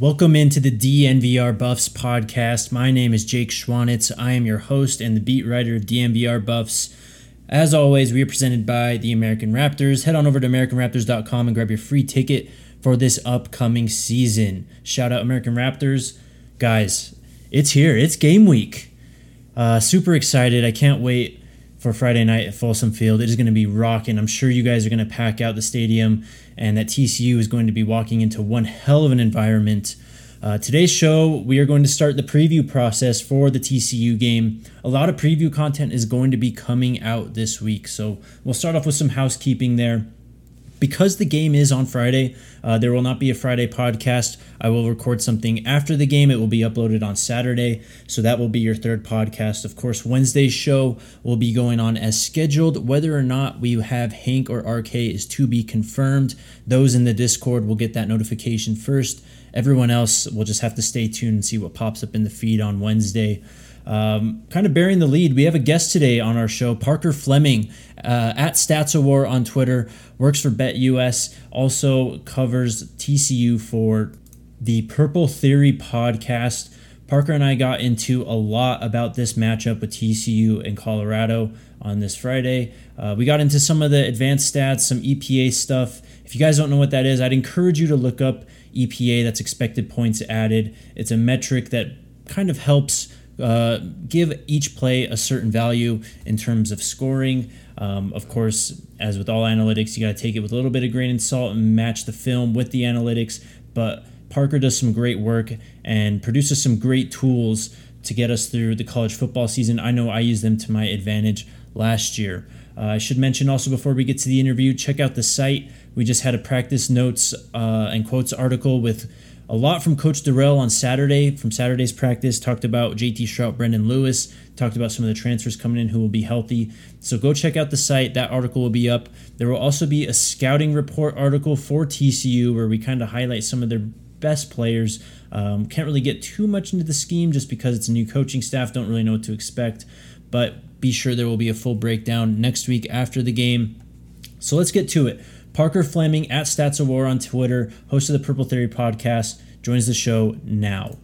Welcome into the DNVR Buffs podcast. My name is Jake Schwanitz. I am your host and the beat writer of DNVR Buffs. As always, we are presented by the American Raptors. Head on over to AmericanRaptors.com and grab your free ticket for this upcoming season. Shout out American Raptors. Guys, it's here. It's game week. Uh, super excited. I can't wait for Friday night at Folsom Field. It is going to be rocking. I'm sure you guys are going to pack out the stadium and that TCU is going to be walking into one hell of an environment. Uh, today's show, we are going to start the preview process for the TCU game. A lot of preview content is going to be coming out this week, so we'll start off with some housekeeping there because the game is on Friday, uh, there will not be a Friday podcast. I will record something after the game. It will be uploaded on Saturday. So that will be your third podcast. Of course, Wednesday's show will be going on as scheduled. Whether or not we have Hank or RK is to be confirmed. Those in the Discord will get that notification first. Everyone else will just have to stay tuned and see what pops up in the feed on Wednesday. Um, kind of bearing the lead, we have a guest today on our show, Parker Fleming uh, at StatsAwar on Twitter, works for BetUS, also covers TCU for the Purple Theory podcast. Parker and I got into a lot about this matchup with TCU and Colorado on this Friday. Uh, we got into some of the advanced stats, some EPA stuff. If you guys don't know what that is, I'd encourage you to look up EPA, that's expected points added. It's a metric that kind of helps uh, give each play a certain value in terms of scoring. Um, of course, as with all analytics, you got to take it with a little bit of grain and salt and match the film with the analytics. But Parker does some great work and produces some great tools to get us through the college football season. I know I used them to my advantage last year. Uh, I should mention also before we get to the interview, check out the site. We just had a practice notes uh, and quotes article with a lot from Coach Dorrell on Saturday, from Saturday's practice. Talked about JT Shrout, Brendan Lewis. Talked about some of the transfers coming in who will be healthy. So go check out the site. That article will be up. There will also be a scouting report article for TCU where we kind of highlight some of their best players. Um, can't really get too much into the scheme just because it's a new coaching staff. Don't really know what to expect. But be sure there will be a full breakdown next week after the game. So let's get to it. Parker Fleming at StatsAwar on Twitter, host of the Purple Theory podcast, joins the show now.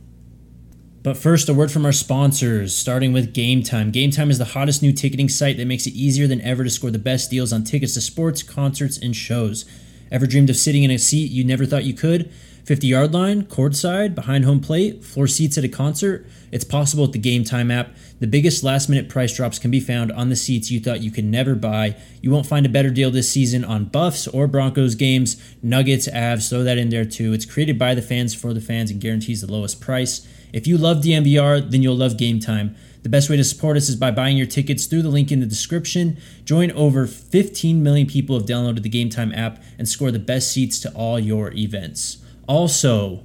But first, a word from our sponsors, starting with Game Time. Game Time is the hottest new ticketing site that makes it easier than ever to score the best deals on tickets to sports, concerts, and shows. Ever dreamed of sitting in a seat you never thought you could? 50 yard line, courtside, behind home plate, floor seats at a concert? It's possible with the Game Time app. The biggest last minute price drops can be found on the seats you thought you could never buy. You won't find a better deal this season on Buffs or Broncos games, Nuggets, Avs, throw that in there too. It's created by the fans for the fans and guarantees the lowest price. If you love DNVR, then you'll love Game Time. The best way to support us is by buying your tickets through the link in the description. Join over 15 million people have downloaded the Game Time app and score the best seats to all your events. Also,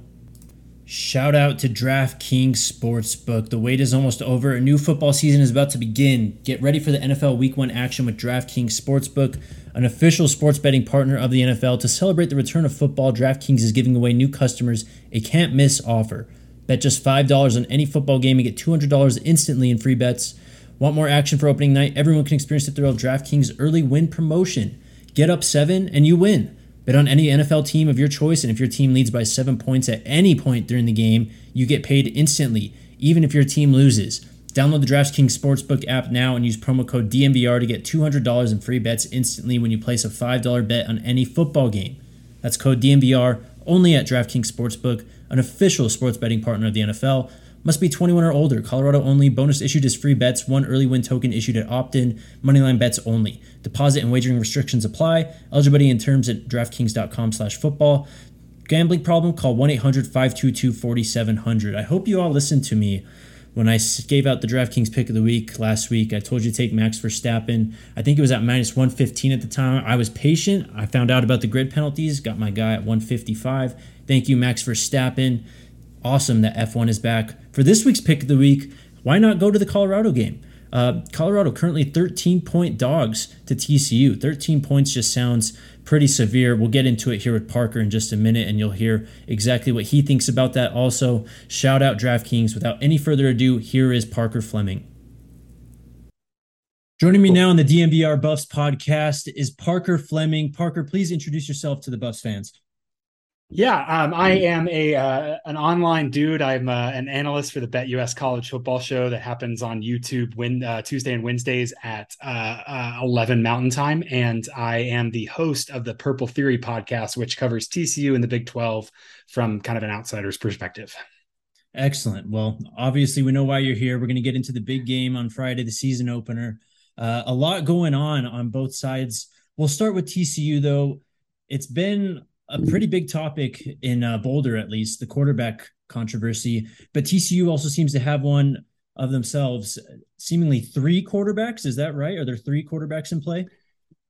shout out to DraftKings Sportsbook. The wait is almost over. A new football season is about to begin. Get ready for the NFL Week 1 action with DraftKings Sportsbook, an official sports betting partner of the NFL. To celebrate the return of football, DraftKings is giving away new customers a can't miss offer. Bet just $5 on any football game and get $200 instantly in free bets. Want more action for opening night? Everyone can experience the thrill of DraftKings early win promotion. Get up seven and you win. Bet on any NFL team of your choice, and if your team leads by seven points at any point during the game, you get paid instantly, even if your team loses. Download the DraftKings Sportsbook app now and use promo code DNVR to get $200 in free bets instantly when you place a $5 bet on any football game. That's code DNVR only at DraftKings Sportsbook, an official sports betting partner of the NFL. Must be 21 or older. Colorado only. Bonus issued as free bets. One early win token issued at opt-in. Moneyline bets only. Deposit and wagering restrictions apply. Eligibility and terms at DraftKings.com slash football. Gambling problem? Call 1-800-522-4700. I hope you all listened to me when I gave out the DraftKings pick of the week last week. I told you to take Max Verstappen. I think it was at minus 115 at the time. I was patient. I found out about the grid penalties. Got my guy at 155. Thank you, Max Verstappen awesome that F1 is back. For this week's pick of the week, why not go to the Colorado game? Uh, Colorado currently 13 point dogs to TCU. 13 points just sounds pretty severe. We'll get into it here with Parker in just a minute, and you'll hear exactly what he thinks about that. Also, shout out DraftKings. Without any further ado, here is Parker Fleming. Joining me now on the DNVR Buffs podcast is Parker Fleming. Parker, please introduce yourself to the Buffs fans. Yeah, um, I am a uh, an online dude. I'm uh, an analyst for the Bet US College Football Show that happens on YouTube when uh, Tuesday and Wednesdays at uh, uh, 11 Mountain Time, and I am the host of the Purple Theory podcast, which covers TCU and the Big 12 from kind of an outsider's perspective. Excellent. Well, obviously, we know why you're here. We're going to get into the big game on Friday, the season opener. Uh, a lot going on on both sides. We'll start with TCU though. It's been a pretty big topic in uh, Boulder, at least the quarterback controversy. But TCU also seems to have one of themselves, seemingly three quarterbacks. Is that right? Are there three quarterbacks in play?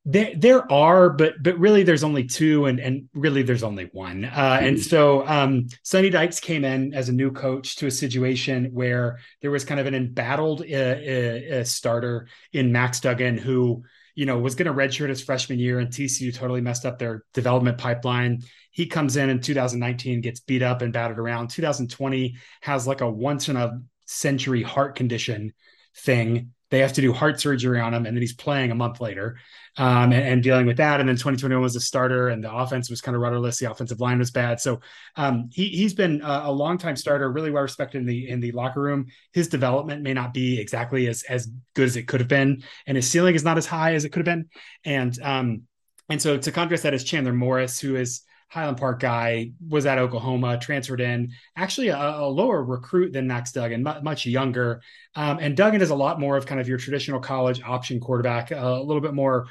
There, there are, but but really, there's only two, and and really, there's only one. Uh, and so, um, Sonny Dykes came in as a new coach to a situation where there was kind of an embattled uh, uh, uh starter in Max Duggan, who you know, was going to redshirt his freshman year, and TCU totally messed up their development pipeline. He comes in in 2019, gets beat up and battered around. 2020 has like a once in a century heart condition thing they have to do heart surgery on him, and then he's playing a month later um, and, and, dealing with that. And then 2021 was a starter, and the offense was kind of rudderless. The offensive line was bad. So um, he he's been a, a long time starter, really well respected in the in the locker room. His development may not be exactly as as good as it could have been, and his ceiling is not as high as it could have been. And um, and so to contrast that is Chandler Morris, who is Highland Park guy, was at Oklahoma, transferred in, actually a, a lower recruit than Max Duggan, much younger. Um, and Duggan is a lot more of kind of your traditional college option quarterback, a little bit more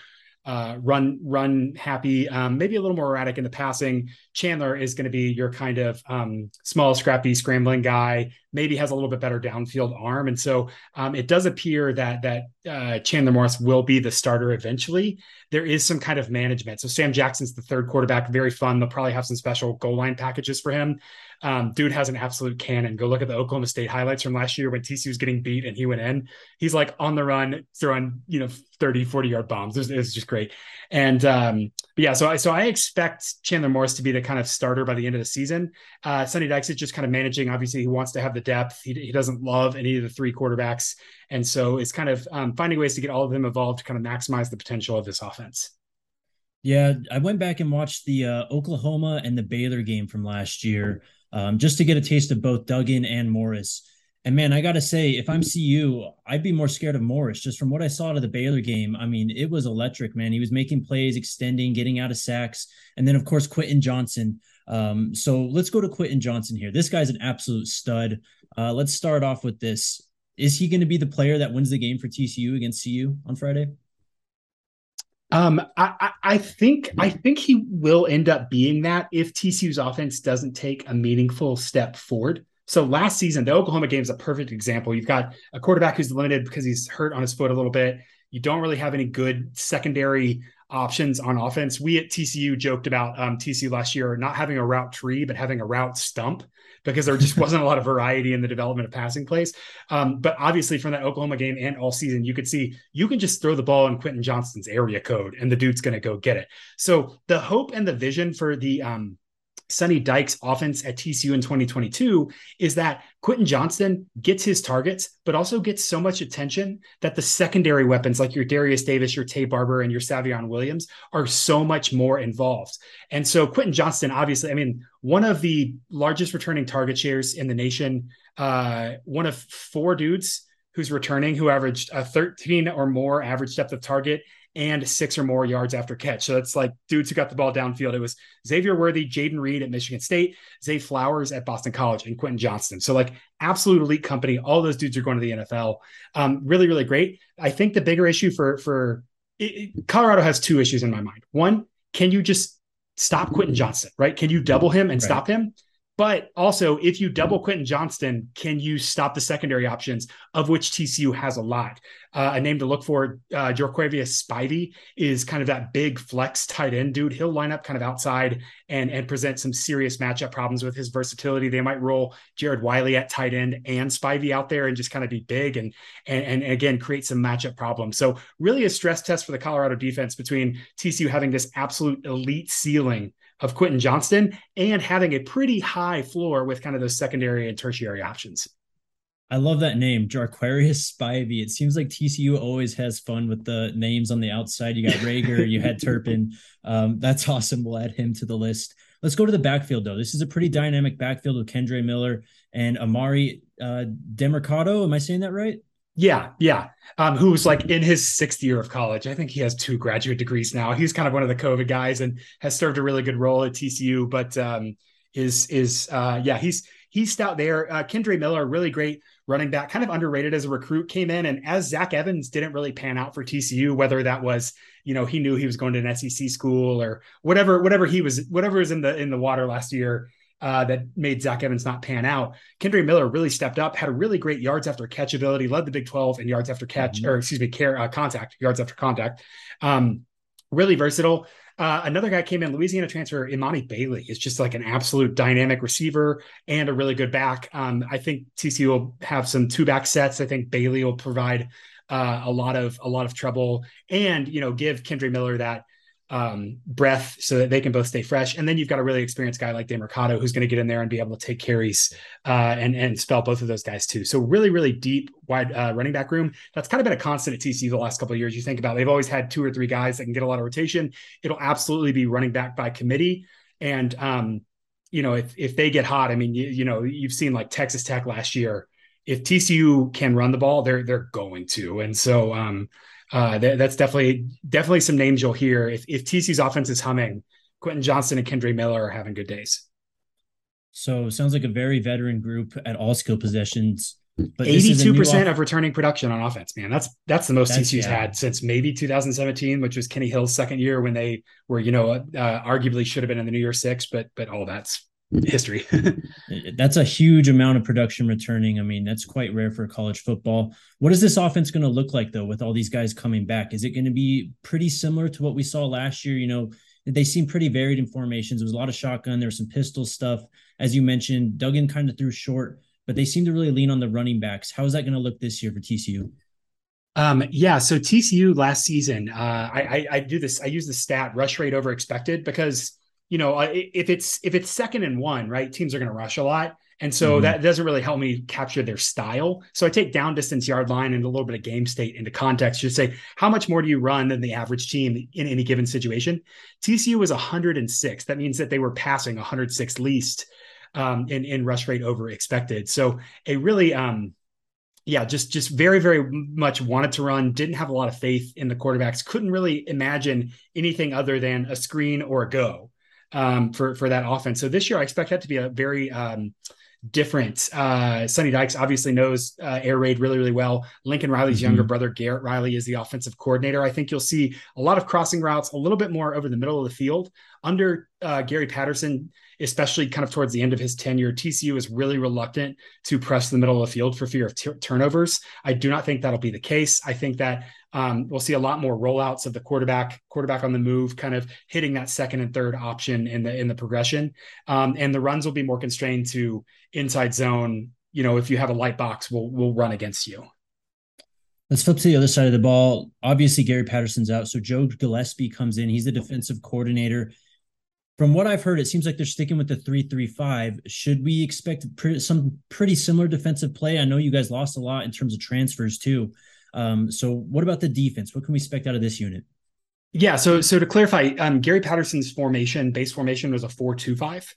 uh, run run happy, um, maybe a little more erratic in the passing. Chandler is going to be your kind of um, small, scrappy, scrambling guy. Maybe has a little bit better downfield arm, and so um, it does appear that that uh, Chandler Morris will be the starter eventually. There is some kind of management. So Sam Jackson's the third quarterback, very fun. They'll probably have some special goal line packages for him. Um, dude has an absolute cannon. Go look at the Oklahoma State highlights from last year when TC was getting beat and he went in. He's like on the run, throwing, you know, 30, 40 yard bombs. It's, it's just great. And um, yeah, so I so I expect Chandler Morris to be the kind of starter by the end of the season. Uh, Sonny Dykes is just kind of managing. Obviously, he wants to have the depth. He, he doesn't love any of the three quarterbacks. And so it's kind of um, finding ways to get all of them involved to kind of maximize the potential of this offense. Yeah, I went back and watched the uh, Oklahoma and the Baylor game from last year um, just to get a taste of both Duggan and Morris. And man, I got to say, if I'm CU, I'd be more scared of Morris just from what I saw to the Baylor game. I mean, it was electric, man. He was making plays, extending, getting out of sacks. And then, of course, Quentin Johnston. Um, so let's go to Quentin Johnston here. This guy's an absolute stud. Uh, let's start off with this. Is he going to be the player that wins the game for TCU against CU on Friday? Um, I, I think I think he will end up being that if TCU's offense doesn't take a meaningful step forward. So last season, the Oklahoma game is a perfect example. You've got a quarterback who's limited because he's hurt on his foot a little bit. You don't really have any good secondary options on offense. We at TCU joked about um, TCU last year not having a route tree, but having a route stump because there just wasn't a lot of variety in the development of passing plays. Um, but obviously, from that Oklahoma game and all season, you could see you can just throw the ball in Quentin Johnston's area code and the dude's going to go get it. So the hope and the vision for the um, Sonny Dykes offense at TCU in 2022 is that Quentin Johnston gets his targets, but also gets so much attention that the secondary weapons like your Derius Davis, your Taye Barber, and your Savion Williams are so much more involved. And so Quentin Johnston, obviously, I mean, one of the largest returning target shares in the nation, uh, one of four dudes who's returning who averaged a 13 or more average depth of target and six or more yards after catch. So it's like dudes who got the ball downfield. It was Xavier Worthy, Jayden Reed at Michigan State, Zay Flowers at Boston College, and Quentin Johnston. So like absolute elite company. All those dudes are going to the NFL. Um, really, really great. I think the bigger issue for for it, Colorado has two issues in my mind. One, can you just stop Quentin Johnston? Right? Can you double him and right. stop him? But also, if you double Quentin Johnston, can you stop the secondary options, of which TCU has a lot? Uh, a name to look for, uh, Geor'Quarius Spivey is kind of that big flex tight end dude. He'll line up kind of outside and and present some serious matchup problems with his versatility. They might roll Jared Wiley at tight end and Spivey out there and just kind of be big and and and again create some matchup problems. So really a stress test for the Colorado defense between TCU having this absolute elite ceiling of Quentin Johnston and having a pretty high floor with kind of those secondary and tertiary options. I love that name, Geor'Quarius Spivey. It seems like TCU always has fun with the names on the outside. You got Reagor, you had Turpin. Um, that's awesome. We'll add him to the list. Let's go to the backfield, though. This is a pretty dynamic backfield with Kendre Miller and Emari uh, Demercado. Am I saying that right? Yeah, yeah. Um, who's like in his sixth year of college. I think he has two graduate degrees now. He's kind of one of the COVID guys and has served a really good role at TCU, but um, is is uh, yeah, he's he's stout there. Uh, Kendre Miller, really great running back, kind of underrated as a recruit, came in and as Zach Evans didn't really pan out for TCU, whether that was you know he knew he was going to an SEC school or whatever whatever he was whatever was in the in the water last year uh, that made Zach Evans not pan out. Kendre Miller really stepped up, had a really great yards after catch ability, led the Big 12 in yards after catch, mm-hmm. or excuse me, care, uh, contact, yards after contact. Um, really versatile. Uh, another guy came in, Louisiana transfer Emani Bailey is just like an absolute dynamic receiver and a really good back. Um, I think TCU will have some two back sets. I think Bailey will provide uh, a lot of a lot of trouble and you know give Kendre Miller that um, breath so that they can both stay fresh. And then you've got a really experienced guy like Demercado who's going to get in there and be able to take carries uh, and and spell both of those guys too. So really, really deep, wide uh, running back room. That's kind of been a constant at TCU the last couple of years. You think about they've always had two or three guys that can get a lot of rotation. It'll absolutely be running back by committee. And um, you know, if if they get hot, I mean, you, you know, you've seen like Texas Tech last year. If TCU can run the ball, they're they're going to. And so um, uh, that, that's definitely definitely some names you'll hear. If, if TC's offense is humming, Quentin Johnston and Kendre Miller are having good days. So sounds like a very veteran group at all skill positions. But eighty-two percent of returning production on offense, man. That's that's the most that's, TCU's yeah. had since maybe 2017, which was Kenny Hill's second year when they were, you know, uh, arguably should have been in the New Year Six, but but all that's history. that's a huge amount of production returning. I mean, that's quite rare for college football. What is this offense going to look like though with all these guys coming back? Is it going to be pretty similar to what we saw last year? You know, they seem pretty varied in formations. There was a lot of shotgun, there was some pistol stuff. As you mentioned, Duggan kind of threw short, but they seem to really lean on the running backs. How is that going to look this year for TCU? Um, yeah, so TCU last season, uh, I, I, I do this. I use the stat rush rate over expected because you know, if it's if it's second and one, right, teams are going to rush a lot. And so mm-hmm. that doesn't really help me capture their style. So I take down distance yard line and a little bit of game state into context. Just say, how much more do you run than the average team in any given situation? TCU was 106. That means that they were passing 106 least um, in, in rush rate over expected. So a really, um, yeah, just just very very much wanted to run. Didn't have a lot of faith in the quarterbacks. Couldn't really imagine anything other than a screen or a go um, for for that offense. So this year, I expect that to be a very um, different. Uh, Sonny Dykes obviously knows uh, air raid really, really well. Lincoln Riley's mm-hmm. younger brother, Garrett Riley, is the offensive coordinator. I think you'll see a lot of crossing routes, a little bit more over the middle of the field under uh, Gary Patterson, especially kind of towards the end of his tenure. TCU is really reluctant to press the middle of the field for fear of t- turnovers. I do not think that'll be the case. I think that um, we'll see a lot more rollouts of the quarterback, quarterback on the move, kind of hitting that second and third option in the in the progression. Um, and the runs will be more constrained to inside zone. You know, if you have a light box, we'll we'll run against you. Let's flip to the other side of the ball. Obviously, Gary Patterson's out, so Joe Gillespie comes in. He's the defensive coordinator. From what I've heard, it seems like they're sticking with the three-three-five. Should we expect some pretty similar defensive play? I know you guys lost a lot in terms of transfers too. Um, so what about the defense? What can we expect out of this unit? Yeah, so so to clarify, um, Gary Patterson's formation, base formation was a four-two-five,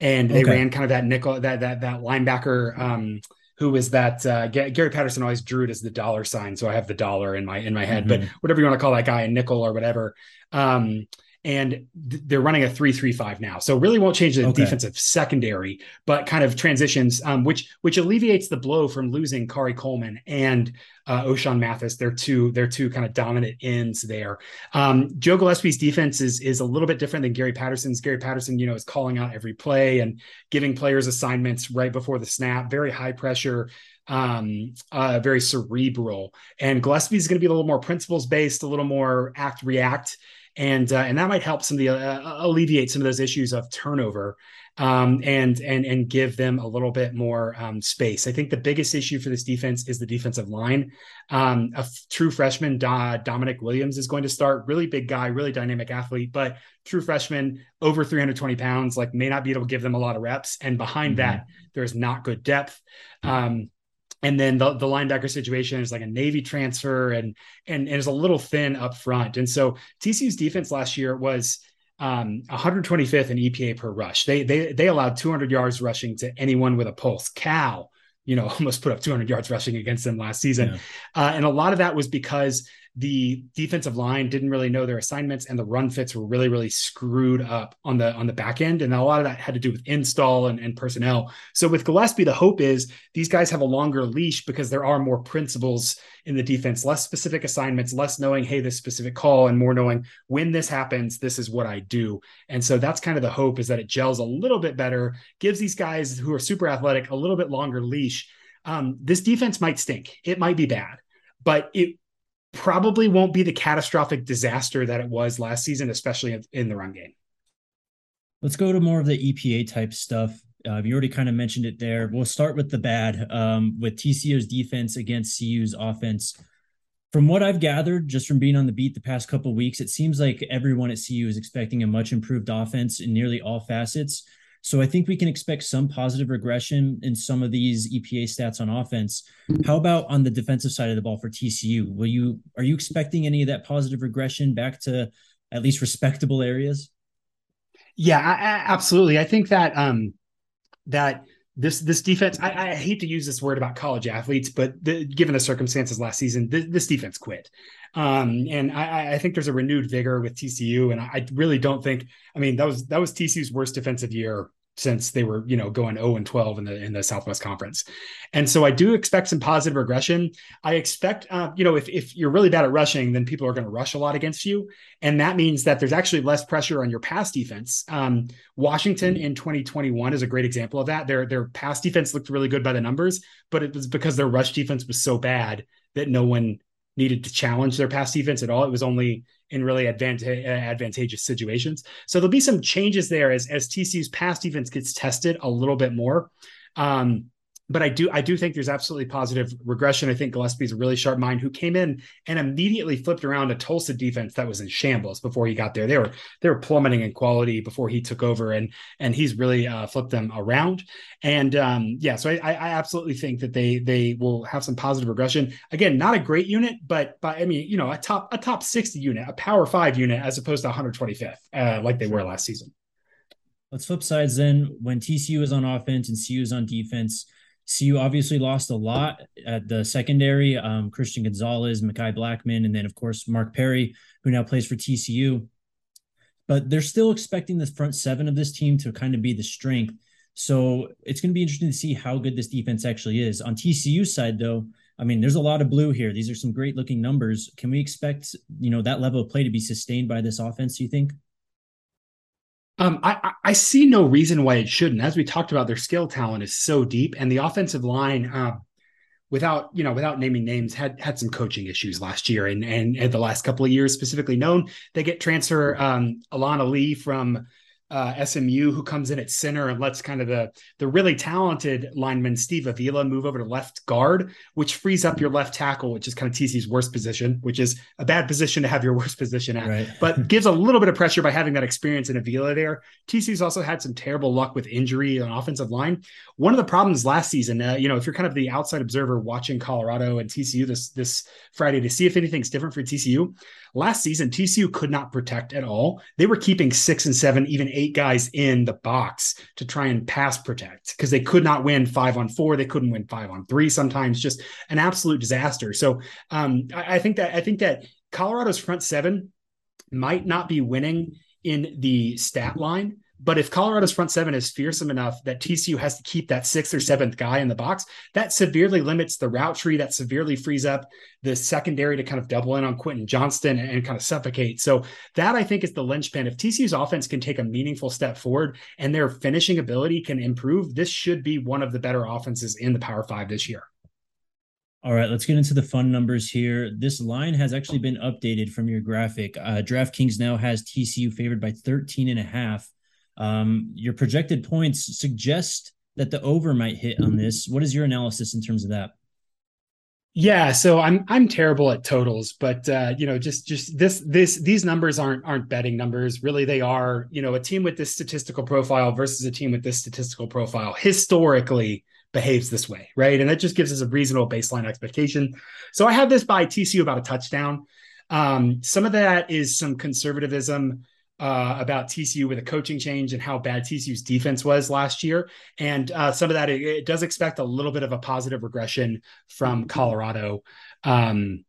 and they okay. ran kind of that nickel, that that that linebacker. Um, who was that? Uh, Gary Patterson always drew it as the dollar sign, so I have the dollar in my in my head. Mm-hmm. But whatever you want to call that guy, a nickel or whatever. Um, and th- they're running a three-three-five now. So really won't change the okay. defensive secondary, but kind of transitions, um, which which alleviates the blow from losing Khari Coleman and uh, Ochaun Mathis. They're two they're two kind of dominant ends there. Um, Joe Gillespie's defense is is a little bit different than Gary Patterson's. Gary Patterson, you know, is calling out every play and giving players assignments right before the snap. Very high pressure um uh very cerebral and gillespie is going to be a little more principles based a little more act react and uh, and that might help some of the uh, alleviate some of those issues of turnover um, and and and give them a little bit more um, space. I think the biggest issue for this defense is the defensive line. Um, a f- true freshman, da- Damonic Williams, is going to start. Really big guy, really dynamic athlete, but true freshman, over 320 pounds, like may not be able to give them a lot of reps. And behind mm-hmm. that, there's not good depth. Um, and then the, the linebacker situation is like a Navy transfer and, and, and is a little thin up front. And so TCU's defense last year was um, 125th in EPA per rush. They, they, they allowed 200 yards rushing to anyone with a pulse. Cal, you know, almost put up 200 yards rushing against them last season. Yeah. Uh, and a lot of that was because the defensive line didn't really know their assignments and the run fits were really really screwed up on the on the back end and a lot of that had to do with install and, and personnel. So with gillespie the hope is these guys have a longer leash because there are more principles in the defense less specific assignments less knowing hey this specific call and more knowing when this happens this is what i do. And so that's kind of the hope is that it gels a little bit better gives these guys who are super athletic a little bit longer leash. Um, this defense might stink. It might be bad but it probably won't be the catastrophic disaster that it was last season, especially in the run game. Let's go to more of the EPA type stuff. Uh, you already kind of mentioned it there. We'll start with the bad um, with TCU's defense against CU's offense. From what I've gathered, just from being on the beat the past couple weeks, it seems like everyone at CU is expecting a much improved offense in nearly all facets. So I think we can expect some positive regression in some of these EPA stats on offense. How about on the defensive side of the ball for TCU? Will you are you expecting any of that positive regression back to at least respectable areas? Yeah, I, absolutely. I think that um that this this defense I, I, hate to use this word about college athletes but the, given the circumstances last season this, this defense quit. Um, and I, I, think there's a renewed vigor with tcu and I really don't think i mean that was that was tcu's worst defensive year since they were, you know, going 0 and 12 in the in the Southwest Conference. And so I do expect some positive regression. I expect, uh, you know, if if you're really bad at rushing, then people are going to rush a lot against you, and that means that there's actually less pressure on your pass defense. Um, Washington in 2021 is a great example of that. Their their pass defense looked really good by the numbers, but it was because their rush defense was so bad that no one needed to challenge their pass defense at all. It was only in really advanta- advantageous situations. So there'll be some changes there as as TCU's pass defense gets tested a little bit more. Um, but I do I do think there's absolutely positive regression. I think Gillespie's a really sharp mind who came in and immediately flipped around a Tulsa defense that was in shambles before he got there. They were they were plummeting in quality before he took over, and and he's really uh, flipped them around. And um, yeah, so I, I absolutely think that they they will have some positive regression. Again, not a great unit, but but I mean you know a top a top sixty unit, a power five unit as opposed to 125th uh, like they were last season. Let's flip sides then. When TCU is on offense and CU is on defense CU obviously lost a lot at the secondary. Um, Christian Gonzalez, Mekhi Blackman, and then of course Mark Perry, who now plays for TCU. But they're still expecting the front seven of this team to kind of be the strength. So it's going to be interesting to see how good this defense actually is. On TCU side, though, I mean, there's a lot of blue here. These are some great looking numbers. Can we expect, you know, that level of play to be sustained by this offense? Do you think? Um, I, I see no reason why it shouldn't. As we talked about, their skill talent is so deep, and the offensive line, uh, without you know, without naming names, had had some coaching issues last year, and and, and the last couple of years specifically known. They get transfer um, Alan Ali from uh, SMU who comes in at center and lets kind of the the really talented lineman Steve Avila move over to left guard, which frees up your left tackle, which is kind of TC's worst position, which is a bad position to have your worst position at, right. but gives a little bit of pressure by having that experience in Avila there. TC's also had some terrible luck with injury on offensive line. One of the problems last season, uh, you know, if you're kind of the outside observer watching Colorado and TCU this this Friday to see if anything's different for TCU, Last season, TCU could not protect at all. They were keeping six and seven, even eight guys in the box to try and pass protect because they could not win five on four. They couldn't win five on three. Sometimes just an absolute disaster. So um, I, I think that I think that Colorado's front seven might not be winning in the stat line. But if Colorado's front seven is fearsome enough that TCU has to keep that sixth or seventh guy in the box, that severely limits the route tree. That severely frees up the secondary to kind of double in on Quentin Johnston and, and kind of suffocate. So that I think is the linchpin. If TCU's offense can take a meaningful step forward and their finishing ability can improve, this should be one of the better offenses in the Power Five this year. All right, let's get into the fun numbers here. This line has actually been updated from your graphic. Uh, DraftKings now has TCU favored by 13 and a half. Um, your projected points suggest that the over might hit on this. What is your analysis in terms of that? Yeah, so I'm I'm terrible at totals, but uh, you know, just just this this these numbers aren't aren't betting numbers. Really, they are you know a team with this statistical profile versus a team with this statistical profile historically behaves this way, right? And that just gives us a reasonable baseline expectation. So I have this by TCU about a touchdown. Um, some of that is some conservatism uh, about TCU with a coaching change and how bad TCU's defense was last year. And uh, some of that, it, it, does expect a little bit of a positive regression from Colorado um,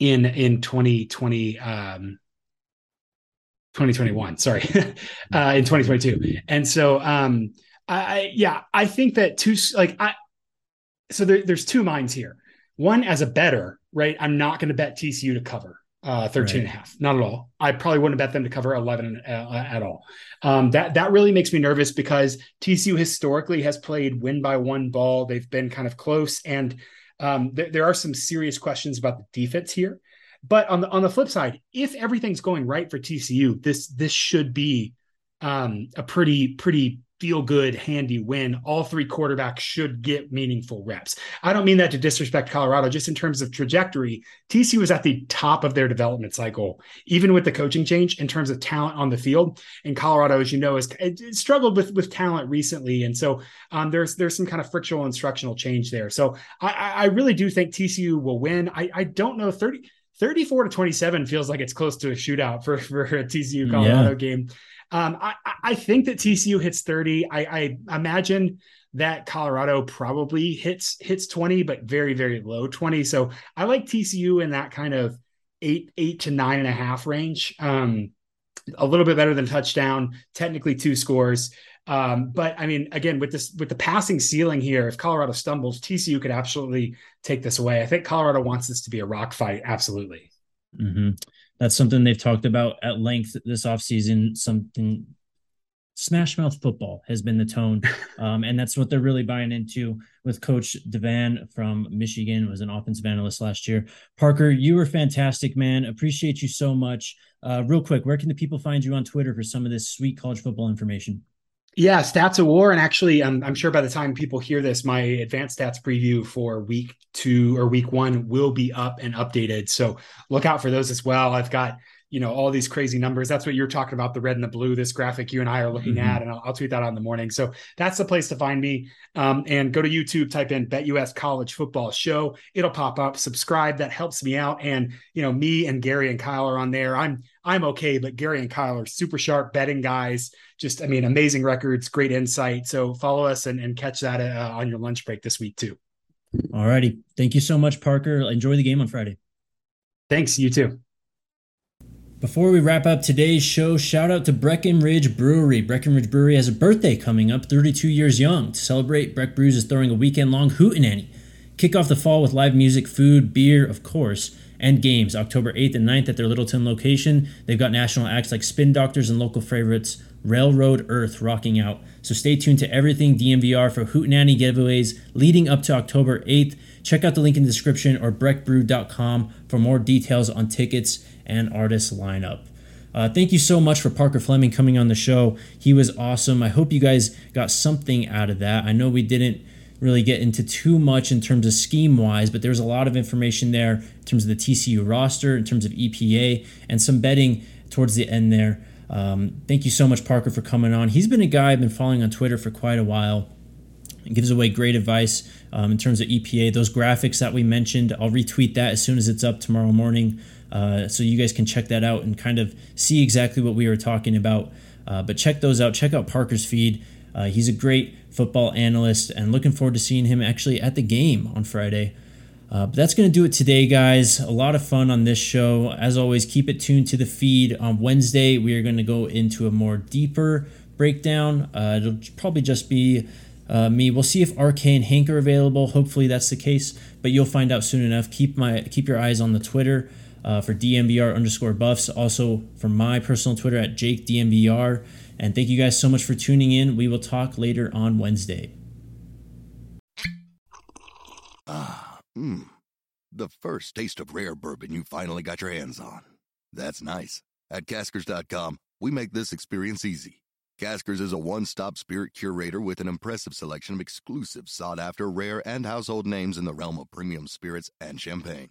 in in 2020. Um, 2021 sorry uh, in 2022 and so um i yeah i think that two like i so there, there's two minds here one as a better right i'm not going to bet tcu to cover uh, 13 right. and a half. Not at all. I probably wouldn't bet them to cover 11 uh, at all. Um, that that really makes me nervous because TCU historically has played win by one ball. They've been kind of close, and um, th- there are some serious questions about the defense here. But on the on the flip side, if everything's going right for TCU, this this should be um, a pretty pretty feel good, handy win. All three quarterbacks should get meaningful reps. I don't mean that to disrespect Colorado, just in terms of trajectory. TC was at the top of their development cycle, even with the coaching change in terms of talent on the field. And Colorado, as you know, has struggled with with talent recently, and so um, there's there's some kind of frictional instructional change there. So I, I really do think TCU will win. I, I don't know 30. 34 to 27 feels like it's close to a shootout for, for a TCU Colorado yeah. game. Um, I, I think that TCU hits 30. I, I imagine that Colorado probably hits hits 20, but very, very low 20. So I like TCU in that kind of eight, eight to nine and a half range. Um, a little bit better than touchdown, technically two scores. Um, but I mean, again, with this with the passing ceiling here, if Colorado stumbles, TCU could absolutely take this away. I think Colorado wants this to be a rock fight, absolutely. Mm-hmm that's something they've talked about at length this offseason. Something smash mouth football has been the tone. Um, and that's what they're really buying into with Coach Devan from Michigan, was an offensive analyst last year. Parker, you were fantastic, man. Appreciate you so much. Uh, real quick, where can the people find you on Twitter for some of this sweet college football information? Yeah, stats of war, and actually, um, I'm sure by the time people hear this, my advanced stats preview for week two or week one will be up and updated. So look out for those as well. I've got you know all these crazy numbers. That's what you're talking about the red and the blue this graphic you and i are looking mm-hmm. at and I'll, I'll, tweet that out in the morning. So that's the place to find me. Um, and go to youtube type in BetUS college football show. It'll pop up. Subscribe. That helps me out. And you know me and gary and kyle are on there. I'm i'm okay but gary and kyle are super sharp betting guys. Just i mean amazing records great insight. So follow us and, and catch that uh, on your lunch break this week too. All righty. Thank you so much parker. Enjoy the game on friday. Thanks. You too. Before we wrap up today's show, shout out to Breckenridge Brewery. Breckenridge Brewery has a birthday coming up, 32 years young. To celebrate, Breck Brews is throwing a weekend long hootenanny. Kick off the fall with live music, food, beer, of course, and games. October 8th and 9th at their Littleton location. They've got national acts like Spin Doctors and local favorites Railroad Earth rocking out. So stay tuned to everything DNVR for hootenanny giveaways leading up to October 8th. Check out the link in the description or breckbrew.com for more details on tickets and artist lineup. Uh, thank you so much for Parker Fleming coming on the show. He was awesome. I hope you guys got something out of that. I know we didn't really get into too much in terms of scheme wise, but there's a lot of information there in terms of the TCU roster, in terms of EPA, and some betting towards the end there. Um, thank you so much, Parker, for coming on. He's been a guy I've been following on Twitter for quite a while. He gives away great advice um, in terms of EPA. Those graphics that we mentioned, I'll retweet that as soon as it's up tomorrow morning. Uh, so you guys can check that out and kind of see exactly what we were talking about. Uh, but check those out. Check out Parker's feed. Uh, he's a great football analyst and looking forward to seeing him actually at the game on Friday. Uh, but that's going to do it today, guys. A lot of fun on this show. As always, keep it tuned to the feed. On Wednesday, we are going to go into a more deeper breakdown. Uh, it'll probably just be uh, me. We'll see if RK and Hank are available. Hopefully, that's the case. But you'll find out soon enough. Keep my keep your eyes on the Twitter uh, for DNVR underscore buffs. Also for my personal Twitter at Jake DNVR. And thank you guys so much for tuning in. We will talk later on Wednesday. Ah, mmm. The first taste of rare bourbon you finally got your hands on. That's nice. At caskers.com, we make this experience easy. Caskers is a one stop spirit curator with an impressive selection of exclusive, sought after, rare, and household names in the realm of premium spirits and champagne.